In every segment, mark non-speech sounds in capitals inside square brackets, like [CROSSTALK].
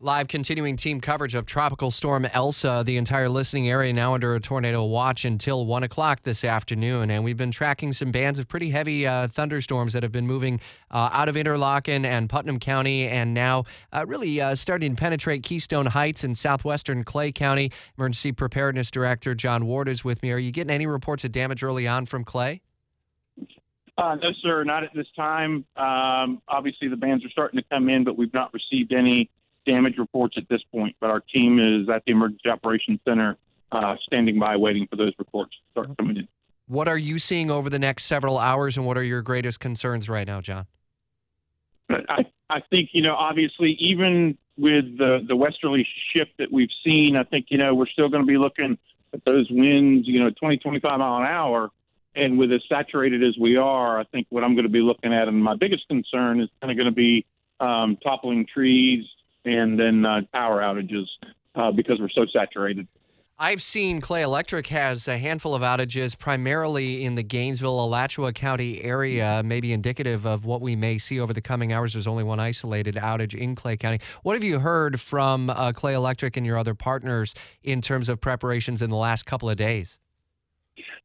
Live continuing team coverage of Tropical Storm Elsa. The entire listening area now under a tornado watch until 1 o'clock this afternoon. And we've been tracking some bands of pretty heavy uh, thunderstorms that have been moving uh, out of Interlachen and Putnam County and now uh, really uh, starting to penetrate Keystone Heights in southwestern Clay County. Emergency Preparedness Director John Ward is with me. Are you getting any reports of damage early on from Clay? Uh, no, sir, not at this time. Um, obviously, the bands are starting to come in, but we've not received any damage reports at this point, but our team is at the Emergency Operations Center uh, standing by waiting for those reports to start coming in. What are you seeing over the next several hours, and what are your greatest concerns right now, John? I, I think, you know, obviously, even with the, the westerly shift that we've seen, I think, you know, we're still going to be looking at those winds, you know, 20, 25 mile an hour. And with as saturated as we are, I think what I'm going to be looking at, and my biggest concern is kind of going to be um, toppling trees, and then uh, power outages uh, because we're so saturated. I've seen Clay Electric has a handful of outages, primarily in the Gainesville, Alachua County area, maybe indicative of what we may see over the coming hours. There's only one isolated outage in Clay County. What have you heard from uh, Clay Electric and your other partners in terms of preparations in the last couple of days?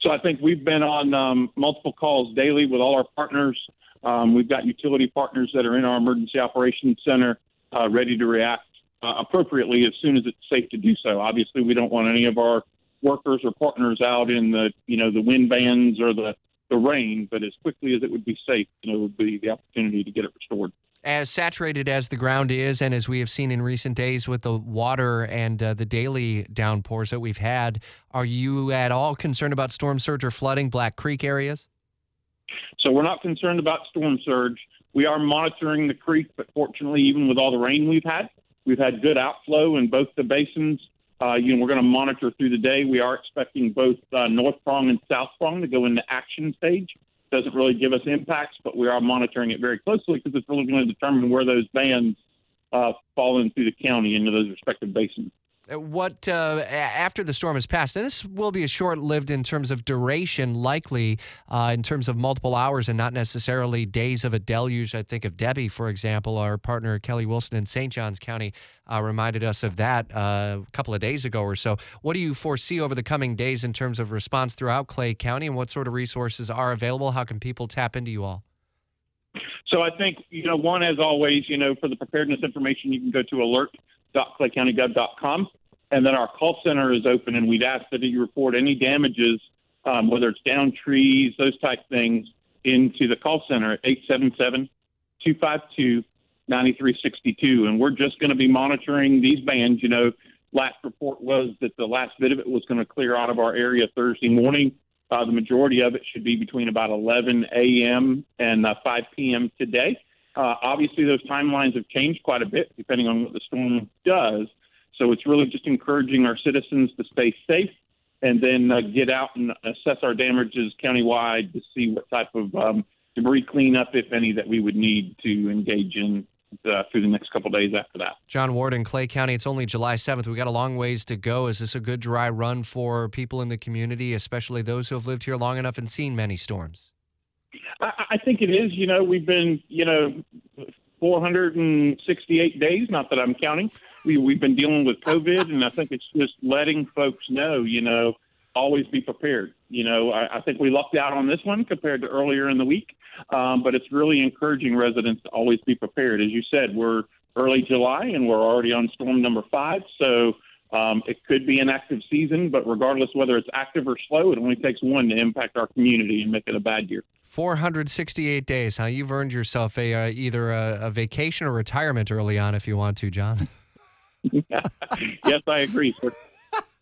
So I think we've been on um, multiple calls daily with all our partners. Um, we've got utility partners that are in our emergency operations center uh, ready to react uh, appropriately as soon as it's safe to do so. Obviously, we don't want any of our workers or partners out in the you know the wind bands or the the rain, but as quickly as it would be safe, you know, would be the opportunity to get it restored. As saturated as the ground is, and as we have seen in recent days with the water and uh, the daily downpours that we've had, are you at all concerned about storm surge or flooding Black Creek areas? So we're not concerned about storm surge. We are monitoring the creek, but fortunately, even with all the rain we've had, we've had good outflow in both the basins. Uh, you know, we're going to monitor through the day. We are expecting both uh, North Prong and South Prong to go into action stage. Doesn't really give us impacts, but we are monitoring it very closely because it's really going to determine where those bands uh, fall into the county into those respective basins. Uh, what uh, after the storm has passed, and this will be a short-lived in terms of duration, likely uh, in terms of multiple hours and not necessarily days of a deluge. I think of Debby, for example, our partner Kelly Wilson in St. Johns County uh, reminded us of that uh, a couple of days ago or so. What do you foresee over the coming days in terms of response throughout Clay County, and what sort of resources are available? How can people tap into you all? So I think you know, one as always, you know, for the preparedness information, you can go to alert www.claycountygov.com. And then our call center is open, and we'd ask that you report any damages, um, whether it's down trees, those type things, into the call center at 877 252 9362. And we're just going to be monitoring these bands. You know, last report was that the last bit of it was going to clear out of our area Thursday morning. Uh, the majority of it should be between about 11 a.m. and uh, 5 p.m. today. Uh, obviously, those timelines have changed quite a bit depending on what the storm does. So it's really just encouraging our citizens to stay safe and then uh, get out and assess our damages countywide to see what type of um, debris cleanup, if any, that we would need to engage in uh, through the next couple days after that. John Ward in Clay County, it's only July 7th. We've got a long ways to go. Is this a good dry run for people in the community, especially those who have lived here long enough and seen many storms? I, I think it is. You know, we've been, you know, 468 days, not that I'm counting. We, we've been dealing with COVID, and I think it's just letting folks know, you know, always be prepared. You know, I, I think we lucked out on this one compared to earlier in the week, um, but it's really encouraging residents to always be prepared. As you said, we're early July and we're already on storm number five, so um, it could be an active season, but regardless whether it's active or slow, it only takes one to impact our community and make it a bad year. 468 days. Huh? You've earned yourself a uh, either a, a, vacation or retirement early on if you want to, John. [LAUGHS] yes, I agree.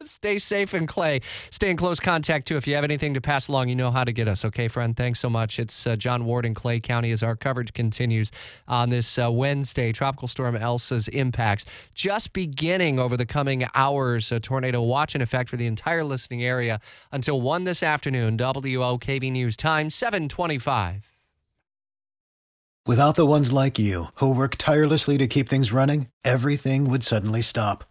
Stay safe and Clay. Stay in close contact too. If you have anything to pass along, you know how to get us. Okay, friend. Thanks so much. It's uh, John Ward in Clay County as our coverage continues on this uh, Wednesday. Tropical Storm Elsa's impacts just beginning over the coming hours. A tornado watch in effect for the entire listening area until one this afternoon. WOKV News time 725. Without the ones like you who work tirelessly to keep things running, everything would suddenly stop.